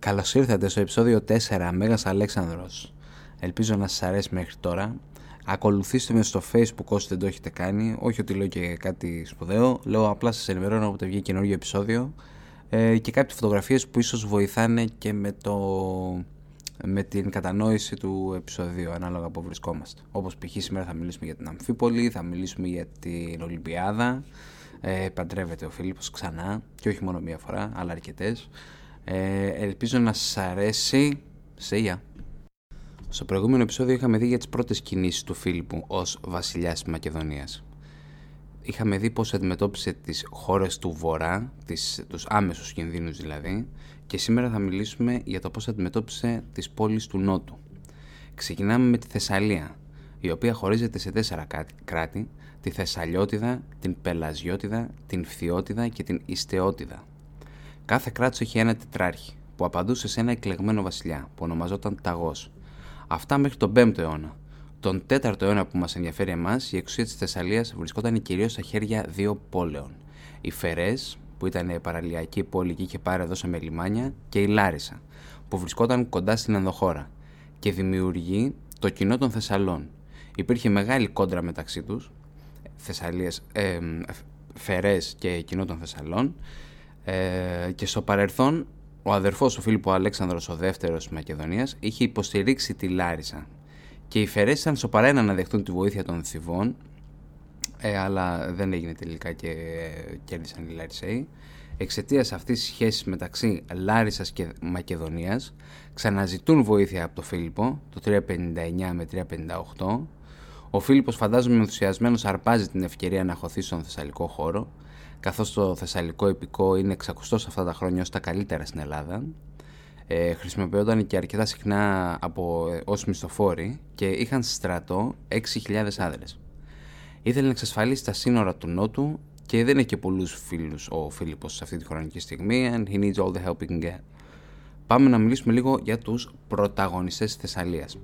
Καλώς ήρθατε στο επεισόδιο 4 Μέγας Αλέξανδρος. Ελπίζω να σας αρέσει μέχρι τώρα. Ακολουθήστε με στο facebook όσοι δεν το έχετε κάνει. Όχι ότι λέω και κάτι σπουδαίο. Λέω απλά σας ενημερώνω όποτε βγει καινούργιο επεισόδιο. Ε, και κάποιες φωτογραφίες που ίσως βοηθάνε και με, το, με την κατανόηση του επεισοδίου ανάλογα που βρισκόμαστε. Όπως π.χ. σήμερα θα μιλήσουμε για την Αμφίπολη, θα μιλήσουμε για την Ολυμπιάδα. Ε, παντρεύεται ο Φίλιππος ξανά και όχι μόνο μία φορά, αλλά αρκετές. Ε, ελπίζω να σας αρέσει. Σε για. Στο προηγούμενο επεισόδιο είχαμε δει για τις πρώτες κινήσεις του Φίλιππου ως βασιλιάς της Μακεδονίας. Είχαμε δει πώς αντιμετώπισε τις χώρες του Βορρά, τις, τους άμεσους κινδύνους δηλαδή, και σήμερα θα μιλήσουμε για το πώς αντιμετώπισε τις πόλεις του Νότου. Ξεκινάμε με τη Θεσσαλία, η οποία χωρίζεται σε τέσσερα κράτη, τη Θεσσαλιώτιδα, την Πελαζιώτιδα, την Φθιώτιδα και την Ιστεώτιδα. Κάθε κράτος είχε ένα τετράρχη που απαντούσε σε ένα εκλεγμένο βασιλιά που ονομαζόταν Ταγός. Αυτά μέχρι τον 5ο αιώνα. Τον 4ο αιώνα που μας ενδιαφέρει εμάς, η εξουσία της Θεσσαλίας βρισκόταν κυρίως στα χέρια δύο πόλεων. Οι Φερές, που ήταν η παραλιακή πόλη και είχε πάρει εδώ με λιμάνια, και η Λάρισα, που βρισκόταν κοντά στην ενδοχώρα και δημιουργεί το κοινό των Θεσσαλών. Υπήρχε μεγάλη κόντρα μεταξύ τους, ε, Φερές και κοινό των Θεσσαλών ε, και στο παρελθόν ο αδερφός ο Φίλιππο Αλέξανδρος ο δεύτερος της Μακεδονίας είχε υποστηρίξει τη Λάρισα και οι Φερές ήταν στο παρένα να δεχτούν τη βοήθεια των Θηβών ε, αλλά δεν έγινε τελικά και κέρδισαν οι Λαρισαίοι. Εξαιτίας αυτής της σχέσης μεταξύ Λάρισας και Μακεδονίας, ξαναζητούν βοήθεια από τον Φίλιππο το 359 με 358. Ο Φίλιππος φαντάζομαι ενθουσιασμένος αρπάζει την ευκαιρία να χωθεί στον Θεσσαλικό χώρο καθώς το θεσσαλικό επικό είναι εξακουστός σε αυτά τα χρόνια ως τα καλύτερα στην Ελλάδα ε, χρησιμοποιόταν και αρκετά συχνά από, ε, ως μισθοφόροι και είχαν στρατό 6.000 άδρες. Ήθελε να εξασφαλίσει τα σύνορα του Νότου και δεν έχει και πολλούς φίλους ο Φίλιππος σε αυτή τη χρονική στιγμή and he needs all the help he can get. Πάμε να μιλήσουμε λίγο για τους πρωταγωνιστές της Θεσσαλίας.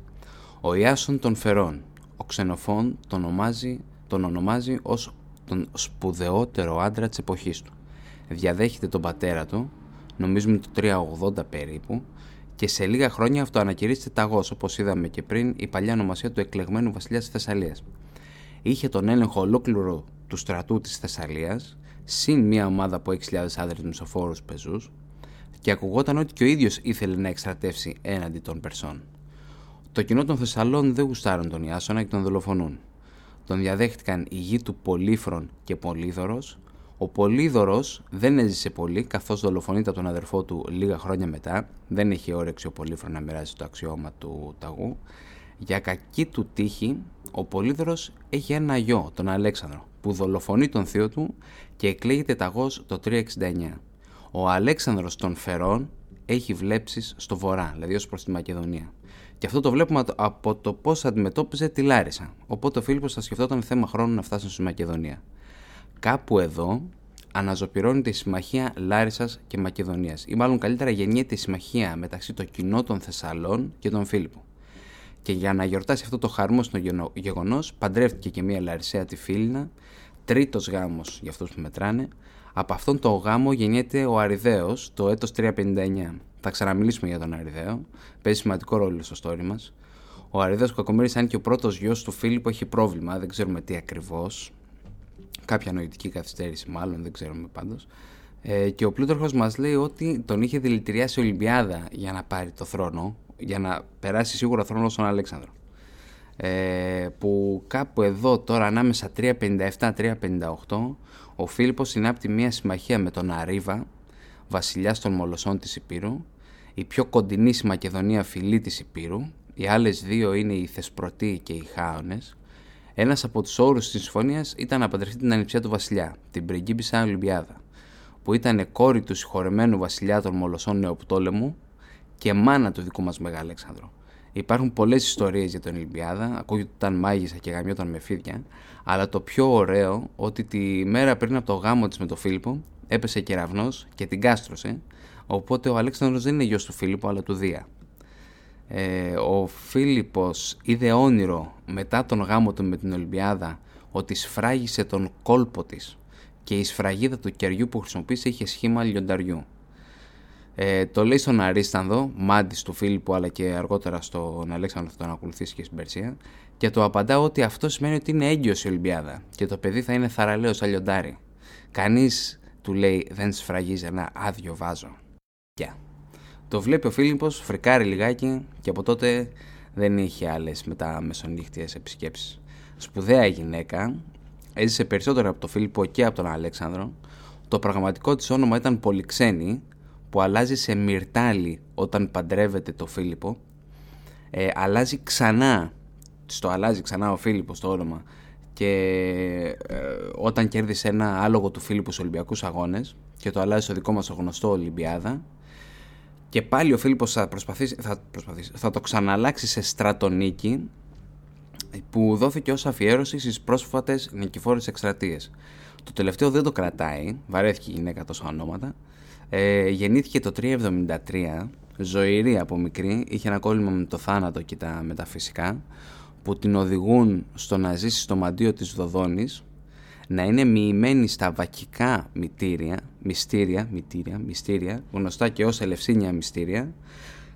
Ο Ιάσον των Φερών, ο Ξενοφών τον ονομάζει, τον ονομάζει ως τον σπουδαιότερο άντρα της εποχής του. Διαδέχεται τον πατέρα του, νομίζουμε το 380 περίπου, και σε λίγα χρόνια αυτό ανακηρύσσεται ταγός, όπως είδαμε και πριν, η παλιά ονομασία του εκλεγμένου βασιλιά της Θεσσαλίας. Είχε τον έλεγχο ολόκληρο του στρατού της Θεσσαλίας, συν μια ομάδα από 6.000 άντρες μισοφόρους πεζούς, και ακουγόταν ότι και ο ίδιος ήθελε να εκστρατεύσει έναντι των Περσών. Το κοινό των Θεσσαλών δεν γουστάρουν τον Ιάσονα και τον δολοφονούν τον διαδέχτηκαν η γη του Πολύφρον και Πολύδωρος. Ο Πολύδωρος δεν έζησε πολύ καθώς δολοφονείται από τον αδερφό του λίγα χρόνια μετά. Δεν έχει όρεξη ο Πολύφρον να μοιράζει το αξιώμα του ταγού. Για κακή του τύχη, ο Πολύδωρος έχει ένα γιο, τον Αλέξανδρο, που δολοφονεί τον θείο του και εκλέγεται ταγός το 369. Ο Αλέξανδρος των Φερών έχει βλέψεις στο βορρά, δηλαδή ως προς τη Μακεδονία. Και αυτό το βλέπουμε από το πώς αντιμετώπιζε τη Λάρισα. Οπότε ο Φίλιππος θα σκεφτόταν θέμα χρόνου να φτάσουν στη Μακεδονία. Κάπου εδώ αναζωπυρώνεται η συμμαχία Λάρισας και Μακεδονίας. Ή μάλλον καλύτερα γεννιέται η συμμαχία μεταξύ των κοινών των Θεσσαλών και των Φίλιππο. Και για να γιορτάσει αυτό το χαρμόσυνο γεγονό, παντρεύτηκε και μία Λαρισαία τη Φίλινα, τρίτος γάμος για αυτούς που μετράνε. Από αυτόν τον γάμο γεννιέται ο Αριδαίος το έτος 359. Θα ξαναμιλήσουμε για τον Αριδαίο. Παίζει σημαντικό ρόλο στο story μας. Ο Αριδαίος Κακομοίρης, αν και ο πρώτος γιος του Φίλιππου, έχει πρόβλημα. Δεν ξέρουμε τι ακριβώς. Κάποια νοητική καθυστέρηση, μάλλον, δεν ξέρουμε πάντως. Ε, και ο Πλούτορχος μας λέει ότι τον είχε δηλητηριάσει Ολυμπιάδα για να πάρει το θρόνο, για να περάσει σίγουρα θρόνο στον Αλέξανδρο. Ε, που κάπου εδώ τώρα ανάμεσα 357-358 ο Φίλιππος συνάπτει μια συμμαχία με τον Αρίβα βασιλιάς των Μολοσσών της Υπήρου η πιο κοντινή στη Μακεδονία φυλή της Υπήρου, οι άλλες δύο είναι οι Θεσπρωτοί και οι Χάονες. Ένας από τους όρους της συμφωνίας ήταν να παντρευτεί την ανιψιά του βασιλιά, την πριγκίπισσα Ολυμπιάδα, που ήταν κόρη του συγχωρεμένου βασιλιά των Μολοσσών Νεοπτόλεμου και μάνα του δικού μας Μεγάλου Αλέξανδρου. Υπάρχουν πολλές ιστορίες για τον Ολυμπιάδα. Ακούγεται ότι ήταν μάγισσα και γαμιόταν με φίδια. Αλλά το πιο ωραίο ότι τη μέρα πριν από το γάμο της με τον Φίλιππο έπεσε κεραυνός και την κάστρωσε Οπότε ο Αλέξανδρος δεν είναι γιος του Φίλιππου αλλά του Δία. Ε, ο Φίλιππος είδε όνειρο μετά τον γάμο του με την Ολυμπιάδα ότι σφράγισε τον κόλπο της και η σφραγίδα του κεριού που χρησιμοποίησε είχε σχήμα λιονταριού. Ε, το λέει στον Αρίστανδο, μάντης του Φίλιππου αλλά και αργότερα στον Αλέξανδρο θα τον ακολουθήσει και στην Περσία και το απαντά ότι αυτό σημαίνει ότι είναι έγκυος η Ολυμπιάδα και το παιδί θα είναι θαραλέος σαν λιοντάρι. Κανείς του λέει δεν σφραγίζει ένα άδειο βάζο. Yeah. Το βλέπει ο Φίλιππος, φρικάρει λιγάκι και από τότε δεν είχε άλλες μετά μεσονύχτιες επισκέψεις. Σπουδαία γυναίκα, έζησε περισσότερο από τον Φίλιππο και από τον Αλέξανδρο. Το πραγματικό της όνομα ήταν Πολυξένη, που αλλάζει σε Μυρτάλη όταν παντρεύεται το Φίλιππο. Ε, αλλάζει ξανά, στο αλλάζει ξανά ο Φίλιππος το όνομα και ε, όταν κέρδισε ένα άλογο του Φίλιππου στους Ολυμπιακούς Αγώνες και το αλλάζει στο δικό μας γνωστό Ολυμπιάδα και πάλι ο Φίλιππος θα, προσπαθήσει, θα, προσπαθήσει, θα το ξαναλλάξει σε στρατονίκη που δόθηκε ως αφιέρωση στις πρόσφατες νικηφόρες εκστρατείες. Το τελευταίο δεν το κρατάει, βαρέθηκε η γυναίκα τόσα ονόματα. Ε, γεννήθηκε το 373, ζωηρή από μικρή, είχε ένα κόλλημα με το θάνατο και τα μεταφυσικά, που την οδηγούν στο να ζήσει στο μαντίο της Δοδόνης, να είναι μοιημένη στα βακικά μυτήρια, μυστήρια, μυτήρια, μυστήρια, γνωστά και ως ελευσίνια μυστήρια.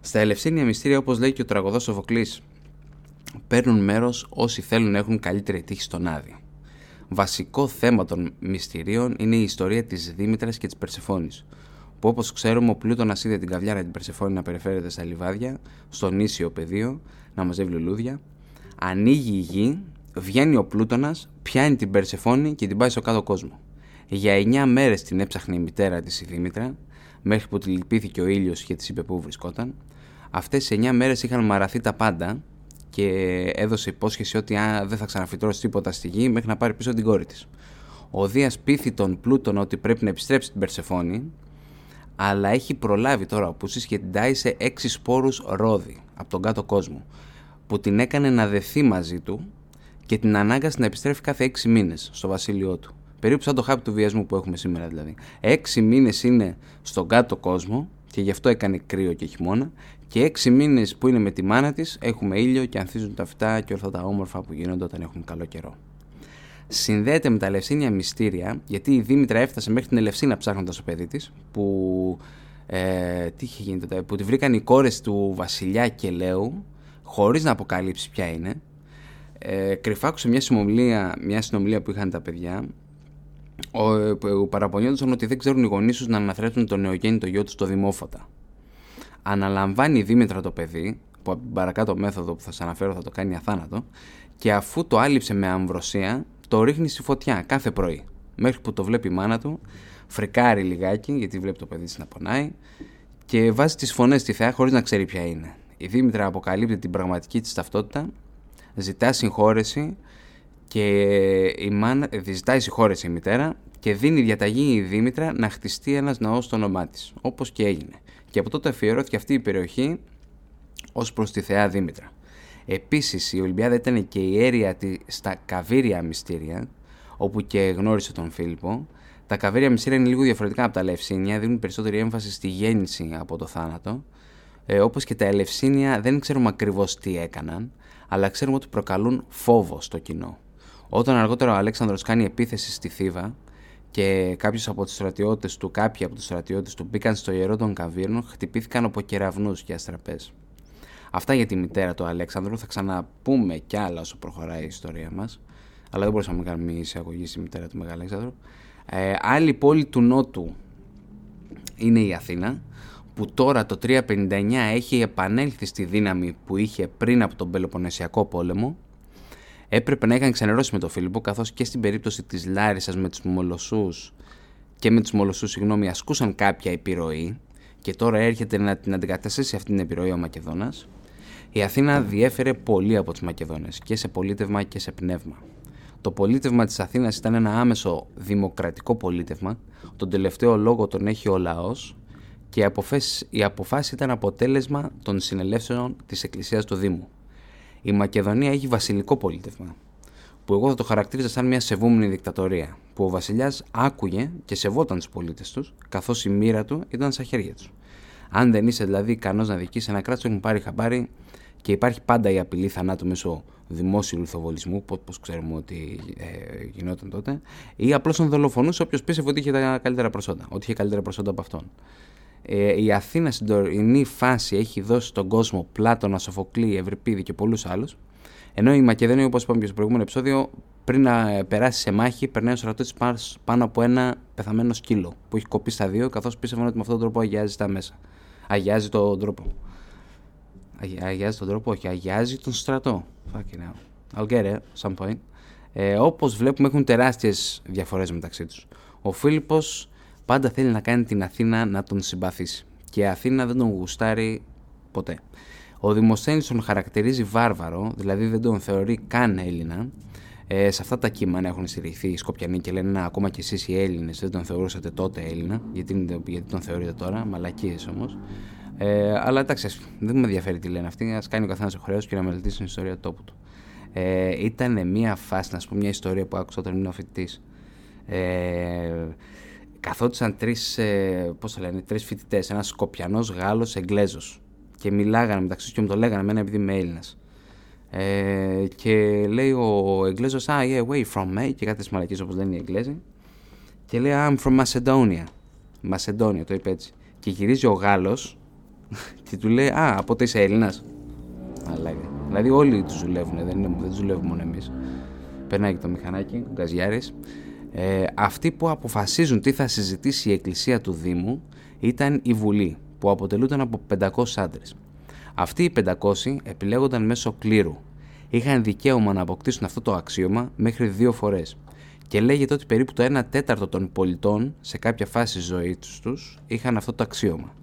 Στα ελευσίνια μυστήρια, όπως λέει και ο τραγωδός Σοφοκλής, παίρνουν μέρος όσοι θέλουν να έχουν καλύτερη τύχη στον Άδη. Βασικό θέμα των μυστηρίων είναι η ιστορία της Δήμητρας και της Περσεφόνης, που όπως ξέρουμε ο Πλούτονας είδε την καβλιάρα την Περσεφόνη να περιφέρεται στα λιβάδια, στον ίσιο πεδίο, να μαζεύει λουλούδια, ανοίγει η γη, βγαίνει ο Πλούτονας, πιάνει την Περσεφόνη και την πάει στο κάτω κόσμο. Για 9 μέρες την έψαχνε η μητέρα της η Δήμητρα, μέχρι που τη λυπήθηκε ο ήλιος και της είπε πού βρισκόταν. Αυτές τις 9 μέρες είχαν μαραθεί τα πάντα και έδωσε υπόσχεση ότι α, δεν θα ξαναφυτρώσει τίποτα στη γη μέχρι να πάρει πίσω την κόρη της. Ο Δίας πείθει τον Πλούτον ότι πρέπει να επιστρέψει την Περσεφόνη, αλλά έχει προλάβει τώρα ο Πούσης και την τάει σε έξι σπόρους ρόδι από τον κάτω κόσμο, που την έκανε να δεθεί μαζί του και την ανάγκασε να επιστρέφει κάθε έξι μήνες στο βασίλειό του. Περίπου σαν το χάπι του βιασμού που έχουμε σήμερα δηλαδή. Έξι μήνες είναι στον κάτω κόσμο και γι' αυτό έκανε κρύο και χειμώνα και έξι μήνες που είναι με τη μάνα της έχουμε ήλιο και ανθίζουν τα φυτά και όλα τα όμορφα που γίνονται όταν έχουμε καλό καιρό. Συνδέεται με τα Ελευσίνια μυστήρια, γιατί η Δήμητρα έφτασε μέχρι την Ελευσίνα ψάχνοντας το παιδί της, που. Ε, τι είχε γίνει τότε, που τη βρήκαν οι κόρες του Βασιλιά Κελαίου, χωρίς να αποκαλύψει ποια είναι. Ε, κρυφά άκουσε μια συνομιλία, μια συνομιλία που είχαν τα παιδιά, που παραπονιόντουσαν ότι δεν ξέρουν οι γονείς τους να αναθρέψουν τον νεογέννητο γιο τους στο Δημόφωτα αναλαμβάνει η Δήμητρα το παιδί, που από την παρακάτω μέθοδο που θα σας αναφέρω θα το κάνει αθάνατο, και αφού το άλυψε με αμβροσία, το ρίχνει στη φωτιά κάθε πρωί. Μέχρι που το βλέπει η μάνα του, φρικάρει λιγάκι, γιατί βλέπει το παιδί τη να πονάει, και βάζει τις φωνές στη θεά χωρίς να ξέρει ποια είναι. Η Δήμητρα αποκαλύπτει την πραγματική της ταυτότητα, ζητά συγχώρεση και η μάνα, ζητάει συγχώρεση η μητέρα και δίνει διαταγή η Δήμητρα να χτιστεί ένας ναός στο όνομά της, όπως και έγινε και από τότε αφιερώθηκε αυτή η περιοχή ως προς τη Θεά Δήμητρα. Επίσης η Ολυμπιάδα ήταν και η αίρια στα καβύρια μυστήρια, όπου και γνώρισε τον Φίλιππο. Τα καβύρια μυστήρια είναι λίγο διαφορετικά από τα ελευσίνια, δίνουν περισσότερη έμφαση στη γέννηση από το θάνατο. Ε, όπως και τα ελευσίνια δεν ξέρουμε ακριβώς τι έκαναν, αλλά ξέρουμε ότι προκαλούν φόβο στο κοινό. Όταν αργότερα ο Αλέξανδρος κάνει επίθεση στη Θήβα, και κάποιος από τους στρατιώτες του, κάποιοι από τους στρατιώτες του μπήκαν στο ιερό των Καβύρνων, χτυπήθηκαν από κεραυνούς και αστραπές. Αυτά για τη μητέρα του Αλέξανδρου, θα ξαναπούμε κι άλλα όσο προχωράει η ιστορία μας, αλλά δεν μπορούσαμε να κάνουμε εισαγωγή στη μητέρα του Μεγάλου Αλέξανδρου. Ε, άλλη πόλη του Νότου είναι η Αθήνα, που τώρα το 359 έχει επανέλθει στη δύναμη που είχε πριν από τον Πελοποννησιακό πόλεμο έπρεπε να είχαν ξενερώσει με τον Φίλιππο, καθώς και στην περίπτωση της Λάρισας με τους Μολοσσούς και με τους Μολοσσούς, συγγνώμη, ασκούσαν κάποια επιρροή και τώρα έρχεται να την αντικαταστήσει αυτή την επιρροή ο Μακεδόνας. Η Αθήνα διέφερε πολύ από τους Μακεδόνες και σε πολίτευμα και σε πνεύμα. Το πολίτευμα της Αθήνας ήταν ένα άμεσο δημοκρατικό πολίτευμα. Τον τελευταίο λόγο τον έχει ο λαός και η αποφάση ήταν αποτέλεσμα των συνελεύσεων της Εκκλησίας του Δήμου η Μακεδονία έχει βασιλικό πολίτευμα, που εγώ θα το χαρακτήριζα σαν μια σεβούμενη δικτατορία, που ο βασιλιάς άκουγε και σεβόταν τους πολίτες τους, καθώς η μοίρα του ήταν στα χέρια τους. Αν δεν είσαι δηλαδή ικανός να δικήσει ένα κράτος, έχουν πάρει χαμπάρι και υπάρχει πάντα η απειλή θανάτου μέσω δημόσιου λουθοβολισμού, όπω ξέρουμε ότι ε, γινόταν τότε, ή απλώς τον δολοφονούσε όποιος πίστευε ότι είχε τα καλύτερα προσόντα, ότι είχε καλύτερα προσόντα από αυτόν. Ε, η Αθήνα στην τωρινή φάση έχει δώσει στον κόσμο Πλάτωνα, Σοφοκλή, Ευρυπίδη και πολλούς άλλους ενώ η Μακεδονία, όπως είπαμε και στο προηγούμενο επεισόδιο, πριν να περάσει σε μάχη, περνάει ο στρατός της πάνω από ένα πεθαμένο σκύλο που έχει κοπεί στα δύο, καθώς πίστευαν ότι με αυτόν τον τρόπο αγιάζει τα μέσα. Αγιάζει τον τρόπο. Αγιάζει τον τρόπο, όχι, αγιάζει τον στρατό. Fucking hell. I'll get it some point. Ε, Όπως βλέπουμε, έχουν τεράστιες διαφορές μεταξύ τους. Ο Φίλιππος πάντα θέλει να κάνει την Αθήνα να τον συμπαθήσει. Και η Αθήνα δεν τον γουστάρει ποτέ. Ο Δημοσθένης τον χαρακτηρίζει βάρβαρο, δηλαδή δεν τον θεωρεί καν Έλληνα. Ε, σε αυτά τα κείμενα έχουν στηριχθεί οι Σκοπιανοί και λένε να ακόμα και εσείς οι Έλληνες δεν τον θεωρούσατε τότε Έλληνα, γιατί, γιατί τον θεωρείτε τώρα, μαλακίες όμως. Ε, αλλά εντάξει, δεν με ενδιαφέρει τι λένε αυτοί, ας κάνει ο καθένας το χρέος και να μελετήσει την ιστορία τόπου του. Ε, ήταν μια φάση, να σου πω μια ιστορία που άκουσα όταν ήμουν φοιτητής. Ε, καθόντουσαν τρεις, ε, πώς το λένε, τρεις φοιτητές, ένας Σκοπιανός, Γάλλος, Εγγλέζος και μιλάγανε μεταξύ τους και μου το λέγανε εμένα επειδή είμαι Έλληνας. Ε, και λέει ο Εγγλέζος, Ah, yeah, where you from, mate? Και κάτι μαλακίες όπως λένε οι Εγγλέζοι. Και λέει, I'm from Macedonia. Macedonia, το είπε έτσι. Και γυρίζει ο Γάλλος και του λέει, Α, από τότε είσαι Έλληνας. Δηλαδή όλοι τους δουλεύουν, δεν, είναι, δεν δουλεύουμε μόνο εμείς. Περνάει και το μηχανάκι, ο Γκαζιάρης. Ε, αυτοί που αποφασίζουν τι θα συζητήσει η Εκκλησία του Δήμου ήταν η Βουλή που αποτελούνταν από 500 άντρες. Αυτοί οι 500 επιλέγονταν μέσω κλήρου. Είχαν δικαίωμα να αποκτήσουν αυτό το αξίωμα μέχρι δύο φορές. Και λέγεται ότι περίπου το 1 τέταρτο των πολιτών σε κάποια φάση ζωής τους είχαν αυτό το αξίωμα.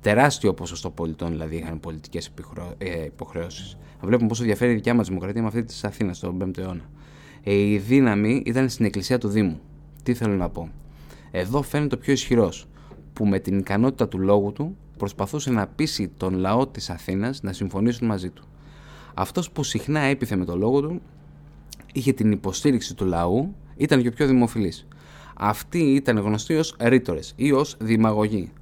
Τεράστιο ποσοστό πολιτών δηλαδή είχαν πολιτικές ε, υποχρεώσεις. Βλέπουμε πόσο διαφέρει η δικιά μας δημοκρατία με αυτή της Αθήνας στον 5ο αιώνα. Ε, η δύναμη ήταν στην εκκλησία του Δήμου. Τι θέλω να πω; Εδώ φαίνεται το πιο ισχυρός που με την ικανότητα του λόγου του προσπαθούσε να πείσει τον λαό της Αθήνας να συμφωνήσουν μαζί του. Αυτός που συχνά έπιθε με τον λόγο του είχε την υποστήριξη του λαού, ήταν και ο πιο δημοφιλής. Αυτοί ήταν γνωστοί ως ρήτορες ή ως δημαγωγοί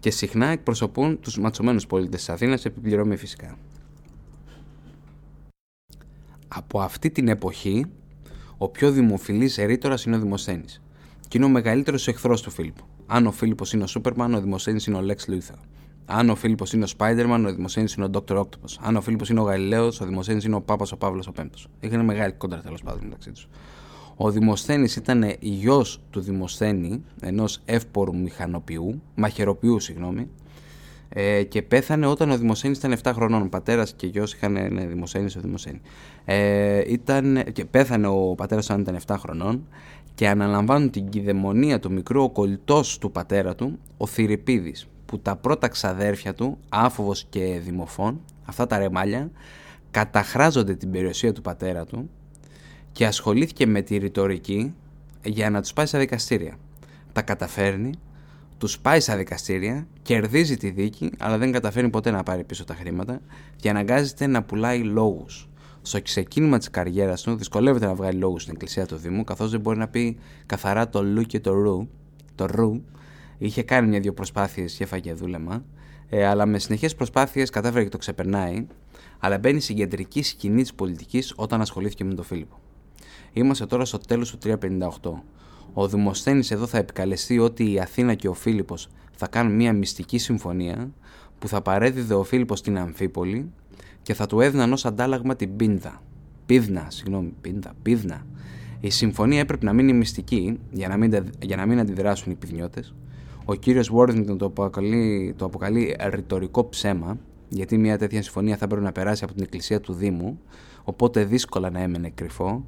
και συχνά εκπροσωπούν τους ματσωμένους πολίτες της Αθήνας επιπληρωμή φυσικά. Από αυτή την εποχή, ο πιο δημοφιλής ρήτορας είναι ο Δημοσθένης και είναι ο μεγαλύτερος εχθρός του Φίλιππου. Αν ο Φίλιππος είναι ο Σούπερμαν, ο Δημοσένη είναι ο Lex Luthor. Αν ο Φίλιππος είναι ο Spider-Man, ο Δημοσένη είναι ο Dr. Octopus. Αν ο Φίλιππος είναι ο Γαλιλαίος, ο Δημοσένη είναι ο Πάπας ο Παύλος ο Πέμπτος. Είχαν μεγάλη κόντρα τέλος πάντων μεταξύ τους. Ο Δημοσθένης ήταν γιος του Δημοσθένη, ενός εύπορου μηχανοποιού, μαχαιροποιού, συγγνώμη, ε, και πέθανε όταν ο Δημοσένης ήταν 7 χρονών. Ο πατέρας και γιος είχαν ναι, Δημοσένης ο Δημοσένη. Ε, ήταν, και πέθανε ο πατέρας όταν ήταν 7 χρονών και αναλαμβάνουν την κυδαιμονία του μικρού ο του πατέρα του, ο Θηρυπίδης, που τα πρώτα ξαδέρφια του, άφοβος και δημοφών, αυτά τα ρεμάλια, καταχράζονται την περιουσία του πατέρα του και ασχολήθηκε με τη ρητορική για να τους πάει στα δικαστήρια. Τα καταφέρνει, τους πάει στα δικαστήρια, κερδίζει τη δίκη, αλλά δεν καταφέρνει ποτέ να πάρει πίσω τα χρήματα και αναγκάζεται να πουλάει λόγους στο ξεκίνημα της καριέρας του δυσκολεύεται να βγάλει λόγους στην εκκλησία του Δήμου, καθώς δεν μπορεί να πει καθαρά το λου και το ρου. Το ρου. Είχε κάνει μια-δυο προσπάθειες και έφαγε δούλεμα, ε, αλλά με συνεχές προσπάθειες κατάφερε και το ξεπερνάει, αλλά μπαίνει στην κεντρική σκηνή της πολιτικής όταν ασχολήθηκε με τον Φίλιππο. Είμαστε τώρα στο τέλος του 358. Ο Δημοσθένης εδώ θα επικαλεστεί ότι η Αθήνα και ο Φίλιππος θα κάνουν μια μυστική συμφωνία που θα παρέδιδε ο Φίλιππος στην Αμφίπολη και θα του έδιναν ως αντάλλαγμα την πίνδα. Πίδνα, συγγνώμη, πίνδα, πίδνα. Η συμφωνία έπρεπε να μείνει μυστική για να μην, για να μην αντιδράσουν οι πυθνιώτες. Ο κύριος Βόρδινγκτον το αποκαλεί, το αποκαλεί ρητορικό ψέμα, γιατί μια τέτοια συμφωνία θα έπρεπε να περάσει από την εκκλησία του Δήμου, οπότε δύσκολα να έμενε κρυφό,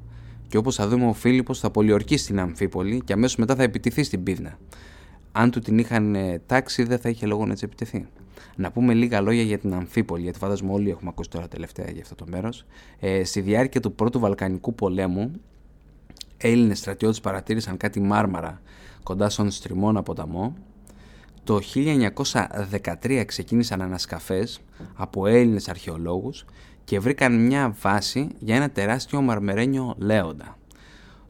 και όπως θα δούμε ο Φίλιππος θα πολιορκεί στην Αμφίπολη και αμέσως μετά θα επιτηθεί στην Πίδνα. Αν του την είχαν τάξει δεν θα είχε λόγο να τη επιτεθεί. Να πούμε λίγα λόγια για την Αμφίπολη, γιατί φαντάζομαι όλοι έχουμε ακούσει τώρα τελευταία για αυτό το μέρος. Ε, στη διάρκεια του πρώτου Βαλκανικού πολέμου, Έλληνες στρατιώτες παρατήρησαν κάτι μάρμαρα κοντά στον Στριμώνα ποταμό. Το 1913 ξεκίνησαν ανασκαφές από Έλληνες αρχαιολόγους και βρήκαν μια βάση για ένα τεράστιο μαρμερένιο λέοντα.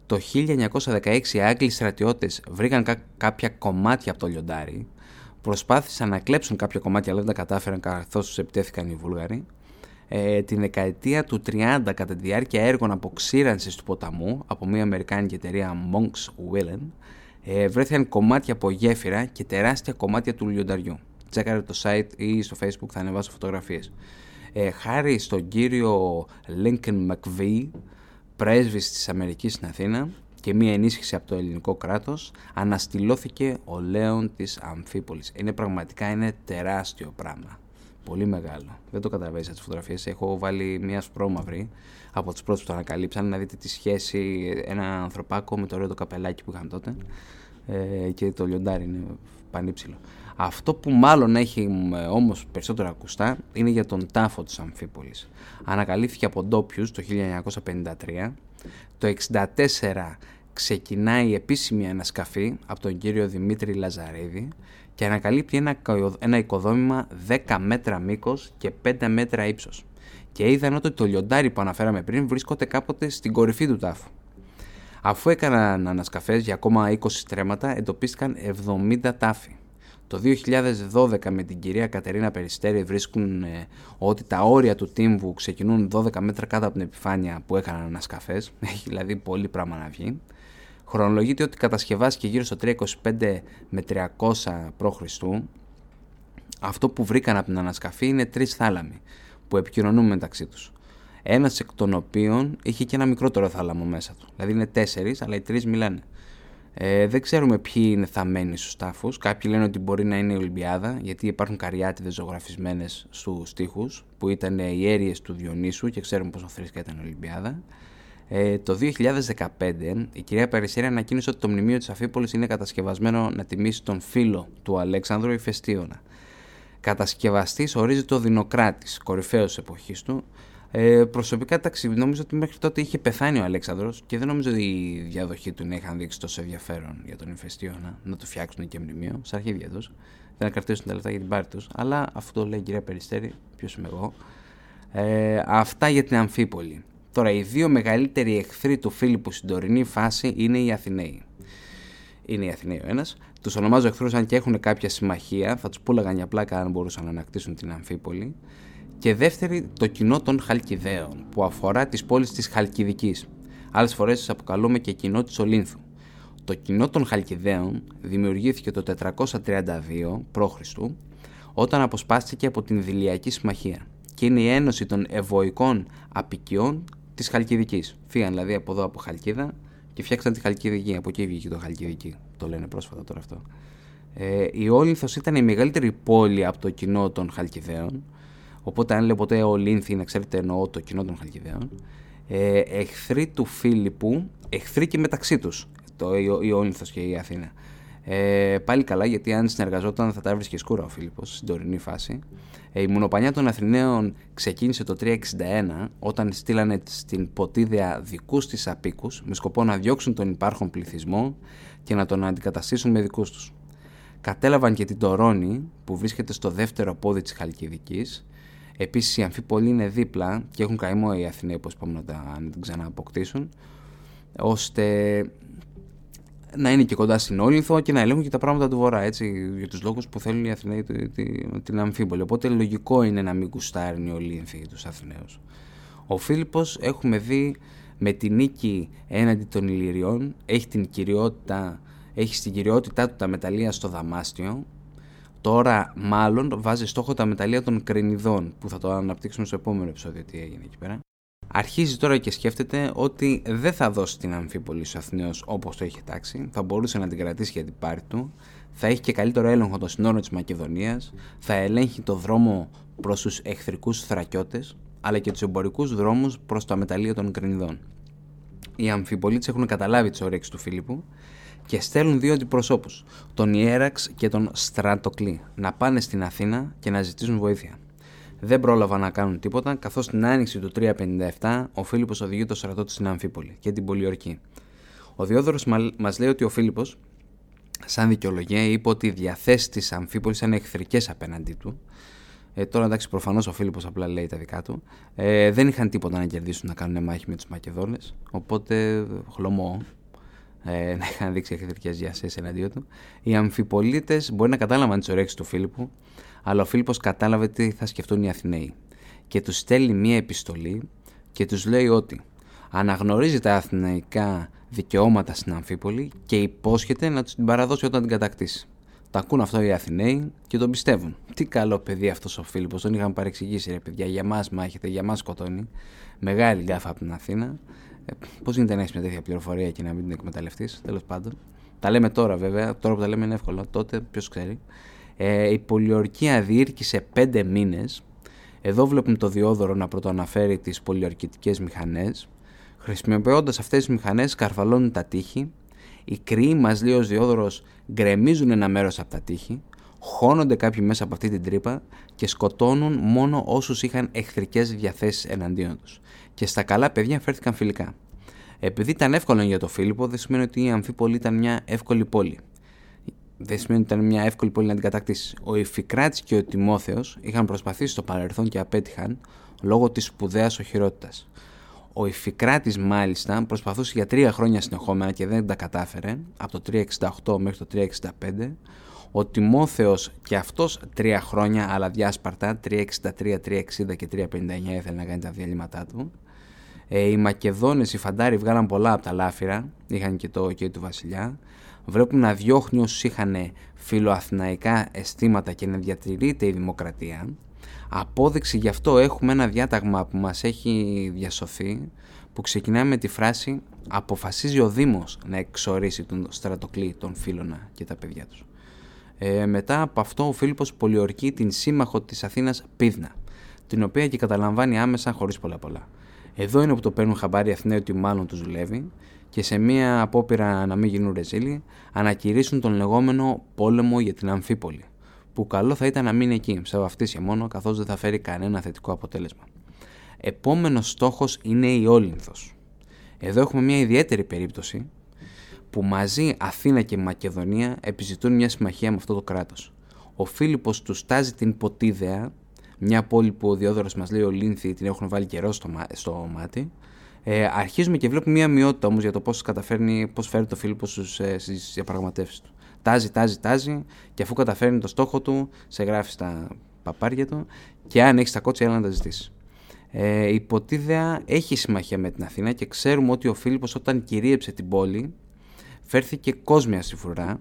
Το 1916 οι Άγγλοι στρατιώτες βρήκαν κάποια κομμάτια από το λιοντάρι προσπάθησαν να κλέψουν κάποια κομμάτια αλλά δεν τα κατάφεραν καθώς τους επιτέθηκαν οι Βούλγαροι. Ε, την δεκαετία του 30 κατά τη διάρκεια έργων αποξήρανσης του ποταμού από μια αμερικάνικη εταιρεία Monks Willen ε, βρέθηκαν κομμάτια από γέφυρα και τεράστια κομμάτια του λιονταριού. Τσέκαρε το site ή στο facebook θα ανεβάσω φωτογραφίες. Ε, χάρη στον κύριο Lincoln McVie, πρέσβης της Αμερικής στην Αθήνα και μία ενίσχυση από το ελληνικό κράτος, αναστηλώθηκε ο Λέον της Αμφίπολης. Είναι πραγματικά είναι τεράστιο πράγμα. Πολύ μεγάλο. Δεν το καταλαβαίνεις από τις φωτογραφίες. Έχω βάλει μία σπρώμαυρη από τους πρώτους που το ανακαλύψαν να δείτε τη σχέση ένα ανθρωπάκο με το ωραίο το καπελάκι που είχαν τότε ε, και το λιοντάρι είναι πανύψηλο. Αυτό που μάλλον έχει όμως περισσότερα ακουστά είναι για τον τάφο της Αμφίπολης. Ανακαλύφθηκε από ντόπιους το 1953. Το 1964 ξεκινάει επίσημη ανασκαφή από τον κύριο Δημήτρη Λαζαρίδη και ανακαλύπτει ένα, ένα οικοδόμημα 10 μέτρα μήκος και 5 μέτρα ύψος. Και είδαν ότι το λιοντάρι που αναφέραμε πριν βρίσκονται κάποτε στην κορυφή του τάφου. Αφού έκαναν ανασκαφές για ακόμα 20 στρέμματα, εντοπίστηκαν 70 τάφοι. Το 2012 με την κυρία Κατερίνα Περιστέρη βρίσκουν ε, ότι τα όρια του τύμβου ξεκινούν 12 μέτρα κάτω από την επιφάνεια που έκαναν ανασκαφές. Έχει δηλαδή πολύ πράγμα να βγει. Χρονολογείται ότι κατασκευάστηκε γύρω στο 325 με 300 π.Χ. Αυτό που βρήκαν από την ανασκαφή είναι τρεις θάλαμοι που επικοινωνούν μεταξύ τους. Ένας εκ των οποίων είχε και ένα μικρότερο θάλαμο μέσα του. Δηλαδή είναι τέσσερις, αλλά οι τρεις μιλάνε. Ε, δεν ξέρουμε ποιοι είναι θαμένοι στους τάφους. Κάποιοι λένε ότι μπορεί να είναι η Ολυμπιάδα, γιατί υπάρχουν καριάτιδες ζωγραφισμένες στους τοίχου, που ήταν οι αίριε του Διονύσου και ξέρουμε πόσο θρησκεία ήταν η Ολυμπιάδα. Ε, το 2015 η κυρία Περισσέρη ανακοίνωσε ότι το μνημείο της Αφίπολης είναι κατασκευασμένο να τιμήσει τον φίλο του Αλέξανδρου Ιφαιστίωνα. Κατασκευαστής ορίζεται ο Δινοκράτης, κορυφαίος εποχής του, ε, προσωπικά εντάξει, νομίζω ότι μέχρι τότε είχε πεθάνει ο Αλέξανδρος και δεν νομίζω ότι η διαδοχή του να είχαν δείξει τόσο ενδιαφέρον για τον Ιφαιστίωνα να το φτιάξουν και μνημείο, στα αρχίδια τους. Δεν να κρατήσουν τα λεφτά για την πάρη τους. Αλλά αυτό λέει η κυρία Περιστέρη, ποιος είμαι εγώ. Ε, αυτά για την Αμφίπολη. Τώρα, οι δύο μεγαλύτεροι εχθροί του Φίλιππου στην τωρινή φάση είναι οι Αθηναίοι. Είναι οι Αθηναίοι ο ένας. Τους ονομάζω εχθρούς αν και έχουν κάποια συμμαχία. Θα τους πούλαγαν για πλάκα αν μπορούσαν να ανακτήσουν την Αμφίπολη και δεύτερη το κοινό των Χαλκιδαίων που αφορά τις πόλεις της Χαλκιδικής. Άλλες φορές τις αποκαλούμε και κοινό της Ολύνθου. Το κοινό των Χαλκιδαίων δημιουργήθηκε το 432 π.Χ. όταν αποσπάστηκε από την Δηλιακή Συμμαχία και είναι η ένωση των ευωικών απικιών της Χαλκιδικής. Φύγαν δηλαδή από εδώ από Χαλκίδα και φτιάξαν τη Χαλκιδική. Από εκεί βγήκε το Χαλκιδική. Το λένε πρόσφατα τώρα αυτό. Ε, η Όλυνθος ήταν η μεγαλύτερη πόλη από το κοινό των Χαλκιδαίων Οπότε, αν λέω ποτέ ο Λίνθι, να ξέρετε, εννοώ το κοινό των Χαλκιδαίων. Ε, εχθροί του Φίλιππου, εχθροί και μεταξύ τους, το Ιόνιθο και η Αθήνα. Ε, πάλι καλά, γιατί αν συνεργαζόταν θα τα έβρισκε σκούρα ο Φίλιππος στην τωρινή φάση. Ε, η μονοπανιά των Αθηναίων ξεκίνησε το 361 όταν στείλανε στην Ποτίδεα δικούς της απίκους με σκοπό να διώξουν τον υπάρχον πληθυσμό και να τον αντικαταστήσουν με δικούς τους. Κατέλαβαν και την Τωρώνη που βρίσκεται στο δεύτερο πόδι της Χαλκιδικής Επίσης, οι αμφίπολοι είναι δίπλα και έχουν καημό οι Αθηναίοι, όπως είπαμε, να την ξανααποκτήσουν, ώστε να είναι και κοντά στην Όλυνθο και να ελέγχουν και τα πράγματα του Βορρά, έτσι, για τους λόγους που θέλουν οι Αθηναίοι την αμφίπολη. Οπότε λογικό είναι να μην κουστάρουν οι Ολύνθοι τους Αθηναίους. Ο Φίλιππος έχουμε δει με την νίκη έναντι των Ηλυριών, έχει την κυριότητα, έχει στην κυριότητά του τα μεταλλεία στο Δαμάστιο, Τώρα μάλλον βάζει στόχο τα μεταλλεία των κρενιδών που θα το αναπτύξουμε στο επόμενο επεισόδιο τι έγινε εκεί πέρα. Αρχίζει τώρα και σκέφτεται ότι δεν θα δώσει την αμφίπολη στους Αθηναίους όπως το είχε τάξει, θα μπορούσε να την κρατήσει για την πάρη του, θα έχει και καλύτερο έλεγχο των συνόρων της Μακεδονίας, θα ελέγχει το δρόμο προς τους εχθρικούς θρακιώτες, αλλά και τους εμπορικούς δρόμους προς τα μεταλλεία των κρενιδών. Οι αμφιπολίτε έχουν καταλάβει τις όρεξει του Φίλιππου και στέλνουν δύο αντιπροσώπους, τον Ιέραξ και τον Στρατοκλή, να πάνε στην Αθήνα και να ζητήσουν βοήθεια. Δεν πρόλαβαν να κάνουν τίποτα, καθώς την άνοιξη του 357 ο Φίλιππος οδηγεί το στρατό του στην Αμφίπολη και την Πολιορκή. Ο Διόδωρος μα λέει ότι ο Φίλιππος, σαν δικαιολογία, είπε ότι οι διαθέσεις της Αμφίπολης ήταν εχθρικές απέναντί του. Ε, τώρα εντάξει, προφανώς ο Φίλιππος απλά λέει τα δικά του. Ε, δεν είχαν τίποτα να κερδίσουν να κάνουν μάχη με τους Μακεδόνες. Οπότε χλωμό ε, να είχαν δείξει εχθρικέ διασέσει εναντίον του. Οι αμφιπολίτες μπορεί να κατάλαβαν τις ωρέξεις του Φίλιππου, αλλά ο Φίλιππος κατάλαβε τι θα σκεφτούν οι Αθηναίοι. Και τους στέλνει μία επιστολή και τους λέει ότι αναγνωρίζει τα αθηναϊκά δικαιώματα στην Αμφίπολη και υπόσχεται να του την παραδώσει όταν την κατακτήσει. Τα ακούν αυτό οι Αθηναίοι και τον πιστεύουν. Τι καλό παιδί αυτός ο Φίλιππος, τον είχαμε παρεξηγήσει ρε παιδιά. Για μας μάχεται, για μας σκοτώνει. Μεγάλη γκάφα από την Αθήνα. Ε, Πώς γίνεται να έχεις μια τέτοια πληροφορία και να μην την εκμεταλλευτείς, τέλος πάντων. Τα λέμε τώρα βέβαια, τώρα που τα λέμε είναι εύκολο. Τότε ποιος ξέρει. Ε, η πολιορκία διήρκησε πέντε μήνες. Εδώ βλέπουμε το διόδωρο να πρωτοαναφέρει τις πολιορκητικές μηχανές. Χρησιμοποιώντας αυτές τις μηχανές, καρφαλώνουν τα τείχη. Οι κρύοι, μας λέει ο Διόδωρος, γκρεμίζουν ένα μέρος από τα τείχη, χώνονται κάποιοι μέσα από αυτή την τρύπα και σκοτώνουν μόνο όσους είχαν εχθρικές διαθέσεις εναντίον τους. Και στα καλά παιδιά φέρθηκαν φιλικά. Επειδή ήταν εύκολο για τον Φίλιππο, δεν σημαίνει ότι η Αμφίπολη ήταν μια εύκολη πόλη. Δεν σημαίνει ότι ήταν μια εύκολη πόλη να την κατακτήσει. Ο Ιφικράτης και ο Τιμόθεος είχαν προσπαθήσει στο παρελθόν και απέτυχαν λόγω της σπουδαίας οχυρότητας. Ο Ιφικράτης μάλιστα προσπαθούσε για τρία χρόνια συνεχόμενα και δεν τα κατάφερε, από το 368 μέχρι το 365. Ο Τιμόθεος και αυτός τρία χρόνια, αλλά διάσπαρτα, 363, 360 και 359 ήθελε να κάνει τα διαλύματά του. Ε, οι Μακεδόνες, οι Φαντάροι βγάλαν πολλά από τα λάφυρα, είχαν και το OK του βασιλιά. Βλέπουμε να διώχνει όσους είχαν φιλοαθηναϊκά αισθήματα και να διατηρείται η δημοκρατία. Απόδειξη γι' αυτό έχουμε ένα διάταγμα που μας έχει διασωθεί που ξεκινάει με τη φράση «Αποφασίζει ο Δήμος να εξορίσει τον στρατοκλή, τον Φίλωνα και τα παιδιά τους». Ε, μετά από αυτό ο Φίλιππος πολιορκεί την σύμμαχο της Αθήνας Πίδνα, την οποία και καταλαμβάνει άμεσα χωρίς πολλά πολλά. Εδώ είναι που το παίρνουν χαμπάρι Αθηναίοι ότι μάλλον τους δουλεύει και σε μια απόπειρα να μην γίνουν ρεζίλοι ανακηρύσουν τον λεγόμενο πόλεμο για την Αμφίπολη που καλό θα ήταν να μείνει εκεί, σε βαφτίσια μόνο, καθώς δεν θα φέρει κανένα θετικό αποτέλεσμα. Επόμενος στόχος είναι η Όλυνθος. Εδώ έχουμε μια ιδιαίτερη περίπτωση που μαζί Αθήνα και Μακεδονία επιζητούν μια συμμαχία με αυτό το κράτος. Ο Φίλιππος του στάζει την Ποτίδεα, μια πόλη που ο Διόδωρος μας λέει Ολύνθη την έχουν βάλει καιρό στο, στο μάτι. Ε, αρχίζουμε και βλέπουμε μια μειότητα όμως για το πώς καταφέρνει, πώς φέρει το Φίλιππος ε, στις διαπραγματεύσεις του. Τάζει, τάζει, τάζει και αφού καταφέρνει το στόχο του, σε γράφει στα παπάρια του και αν έχεις τα κότσια, έλα να τα ζητήσεις. Ε, η Ποτίδεα έχει συμμαχία με την Αθήνα και ξέρουμε ότι ο Φίλιππος όταν κυρίεψε την πόλη φέρθηκε κόσμια στη φρουρά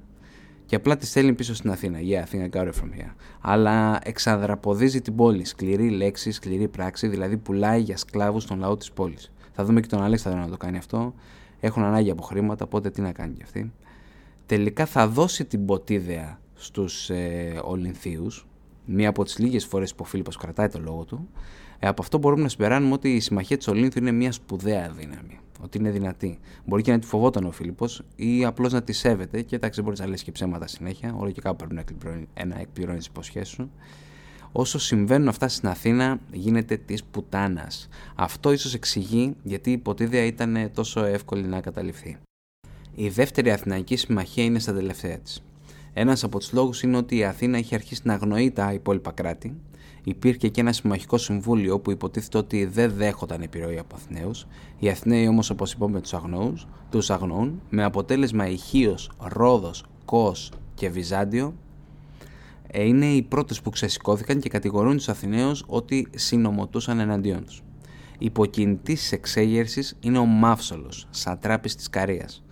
και απλά τη στέλνει πίσω στην Αθήνα. Yeah, Αθήνα got it from here. Αλλά εξαδραποδίζει την πόλη. Σκληρή λέξη, σκληρή πράξη, δηλαδή πουλάει για σκλάβους τον λαό της πόλης. Θα δούμε και τον Αλέξανδρο να το κάνει αυτό. Έχουν ανάγκη από χρήματα, οπότε τι να κάνει κι αυτή τελικά θα δώσει την ποτίδεα στους ε, Ολυνθίους, μία από τις λίγες φορές που ο Φίλιππος κρατάει το λόγο του, ε, από αυτό μπορούμε να συμπεράνουμε ότι η συμμαχία της Ολύνθου είναι μια σπουδαία δύναμη, ότι είναι δυνατή. Μπορεί και να τη φοβόταν ο Φίλιππος ή απλώς να τη σέβεται και εντάξει μπορείς να λες και ψέματα συνέχεια, όλο και κάπου πρέπει να εκπληρώνει, να εκπληρώνει τις υποσχέσεις σου. Όσο συμβαίνουν αυτά στην Αθήνα γίνεται της πουτάνας. Αυτό ίσως εξηγεί γιατί η ποτίδια ήταν τόσο εύκολη να καταληφθεί. Η δεύτερη Αθηναϊκή Συμμαχία είναι στα τελευταία της. Ένας από τους λόγους είναι ότι η Αθήνα έχει αρχίσει να αγνοεί τα υπόλοιπα κράτη. Υπήρχε και ένα συμμαχικό συμβούλιο που υποτίθεται ότι δεν δέχονταν επιρροή από Αθηναίους. Οι Αθηναίοι όμως, όπως είπαμε, τους αγνοούν, τους αγνοούν, με αποτέλεσμα Ηχείο, Ρόδος, Κό και Βυζάντιο ε, είναι οι πρώτες που ξεσηκώθηκαν και κατηγορούν τους Αθηναίους ότι συνομωτούσαν εναντίον τους. Υποκινητής τη εξέγερσης είναι ο Μαύσολος, σατράπης της Καρίας.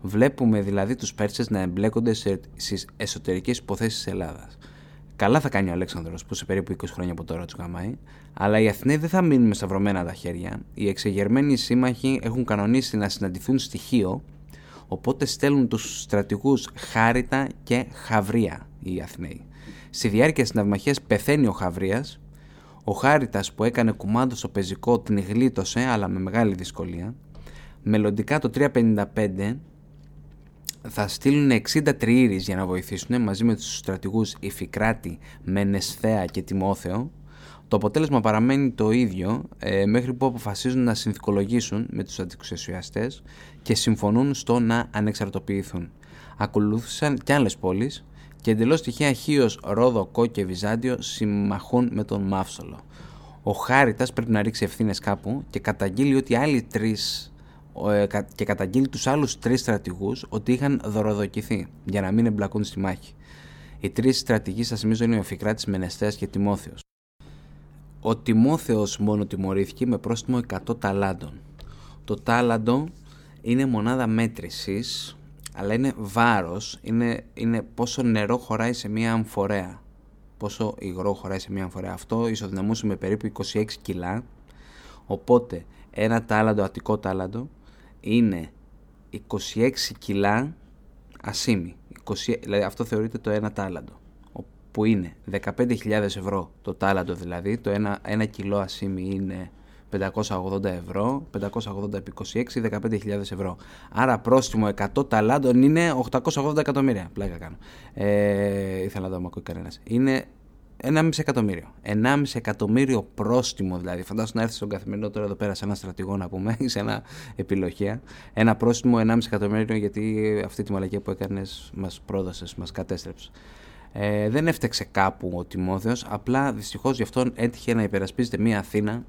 Βλέπουμε δηλαδή τους Πέρσες να εμπλέκονται στις εσωτερικές υποθέσεις της Ελλάδας. Καλά θα κάνει ο Αλέξανδρος που σε περίπου 20 χρόνια από τώρα τους γαμάει, αλλά οι Αθηναίοι δεν θα μείνουν με σταυρωμένα τα χέρια. Οι εξεγερμένοι σύμμαχοι έχουν κανονίσει να συναντηθούν στοιχείο, οπότε στέλνουν τους στρατηγούς Χάριτα και Χαβρία οι Αθηναίοι. Στη διάρκεια της ναυμαχίας πεθαίνει ο Χαβρίας, ο Χάριτας που έκανε κουμάντο στο πεζικό την γλίτωσε αλλά με μεγάλη δυσκολία. Μελλοντικά το 355 θα στείλουν 60 τριήρεις για να βοηθήσουν μαζί με τους στρατηγούς Ιφικράτη, Μενεσθέα και Τιμόθεο. Το αποτέλεσμα παραμένει το ίδιο ε, μέχρι που αποφασίζουν να συνθηκολογήσουν με τους αντιξουσιαστές και συμφωνούν στο να ανεξαρτοποιηθούν. Ακολούθησαν και άλλες πόλεις και εντελώς τυχαία Χίος, Ρόδο, Κό και Βυζάντιο συμμαχούν με τον Μαύσολο. Ο Χάριτας πρέπει να ρίξει ευθύνες κάπου και καταγγείλει ότι άλλοι τρεις ε, και καταγγείλει τους άλλους τρεις στρατηγούς ότι είχαν δωροδοκηθεί για να μην εμπλακούν στη μάχη. Οι τρεις στρατηγοί σας θυμίζω είναι ο Φικράτης Μενεστέας και Τιμόθεος. Ο Τιμόθεος μόνο τιμωρήθηκε με πρόστιμο 100 ταλάντων. Το τάλαντο είναι μονάδα μέτρησης αλλά είναι βάρος, είναι, είναι πόσο νερό χωράει σε μία αμφορέα. Πόσο υγρό χωράει σε μία αμφορέα. Αυτό ισοδυναμούσε με περίπου 26 κιλά. Οπότε ένα τάλαντο, αττικό τάλαντο, είναι 26 κιλά ασίμι. 20, δηλαδή αυτό θεωρείται το ένα τάλαντο. Που είναι 15.000 ευρώ το τάλαντο δηλαδή. Το ένα, ένα κιλό ασίμι είναι 580 ευρώ, 580 επί 26, 15.000 ευρώ. Άρα πρόστιμο 100 ταλάντων είναι 880 εκατομμύρια. Πλάκα κάνω. Ε, ήθελα να δω αν ακούει κανένας. Είναι 1,5 εκατομμύριο. 1,5 εκατομμύριο πρόστιμο δηλαδή. Φαντάζομαι να έρθει στον καθημερινό τώρα εδώ πέρα σε ένα στρατηγό να πούμε ή σε ένα επιλογία. Ένα πρόστιμο 1,5 εκατομμύριο γιατί αυτή τη μαλακία που έκανες μας πρόδωσε, μας κατέστρεψε. Ε, δεν έφταξε κάπου ο Τιμόθεος, απλά δυστυχώς γι' αυτόν έτυχε να υπερασπίζεται μια Αθήνα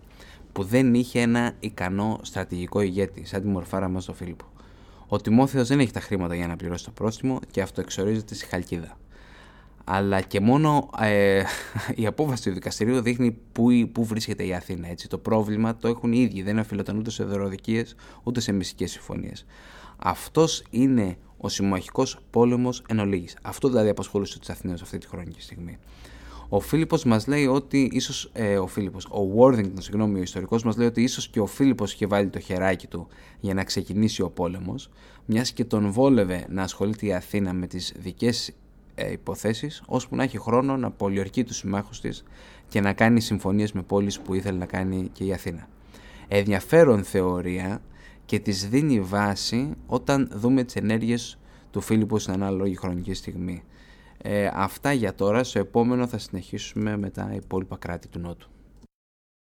που δεν είχε ένα ικανό στρατηγικό ηγέτη, σαν τη μορφάρα μας τον Φίλιππο. Ο Τιμόθεος δεν έχει τα χρήματα για να πληρώσει το πρόστιμο και αυτό εξορίζεται στη Χαλκίδα. Αλλά και μόνο ε, η απόφαση του δικαστηρίου δείχνει πού, πού βρίσκεται η Αθήνα. Έτσι. Το πρόβλημα το έχουν οι ίδιοι, δεν αφιλόταν ούτε σε δωροδικίες ούτε σε μυστικές συμφωνίες. Αυτός είναι ο συμμαχικός πόλεμος εν ολίγης. Αυτό δηλαδή απασχολούσε τους Αθηναίους αυτή τη χρονική στιγμή. Ο Φίλιππος μας λέει ότι ίσως, ε, ο Φίλιππος, ο Worthington, συγγνώμη, ο ιστορικός μας λέει ότι ίσως και ο Φίλιππος είχε βάλει το χεράκι του για να ξεκινήσει ο πόλεμος, μιας και τον βόλευε να ασχολείται η Αθήνα με τις δικές ε, υποθέσεις, ώσπου να έχει χρόνο να πολιορκεί τους συμμάχους της και να κάνει συμφωνίες με πόλεις που ήθελε να κάνει και η Αθήνα. Ενδιαφέρον θεωρία και τις δίνει βάση όταν δούμε τις ενέργειες του Φίλιππου στην ανάλογη χρονική στιγμή. Ε, αυτά για τώρα. Στο επόμενο θα συνεχίσουμε με τα υπόλοιπα κράτη του Νότου.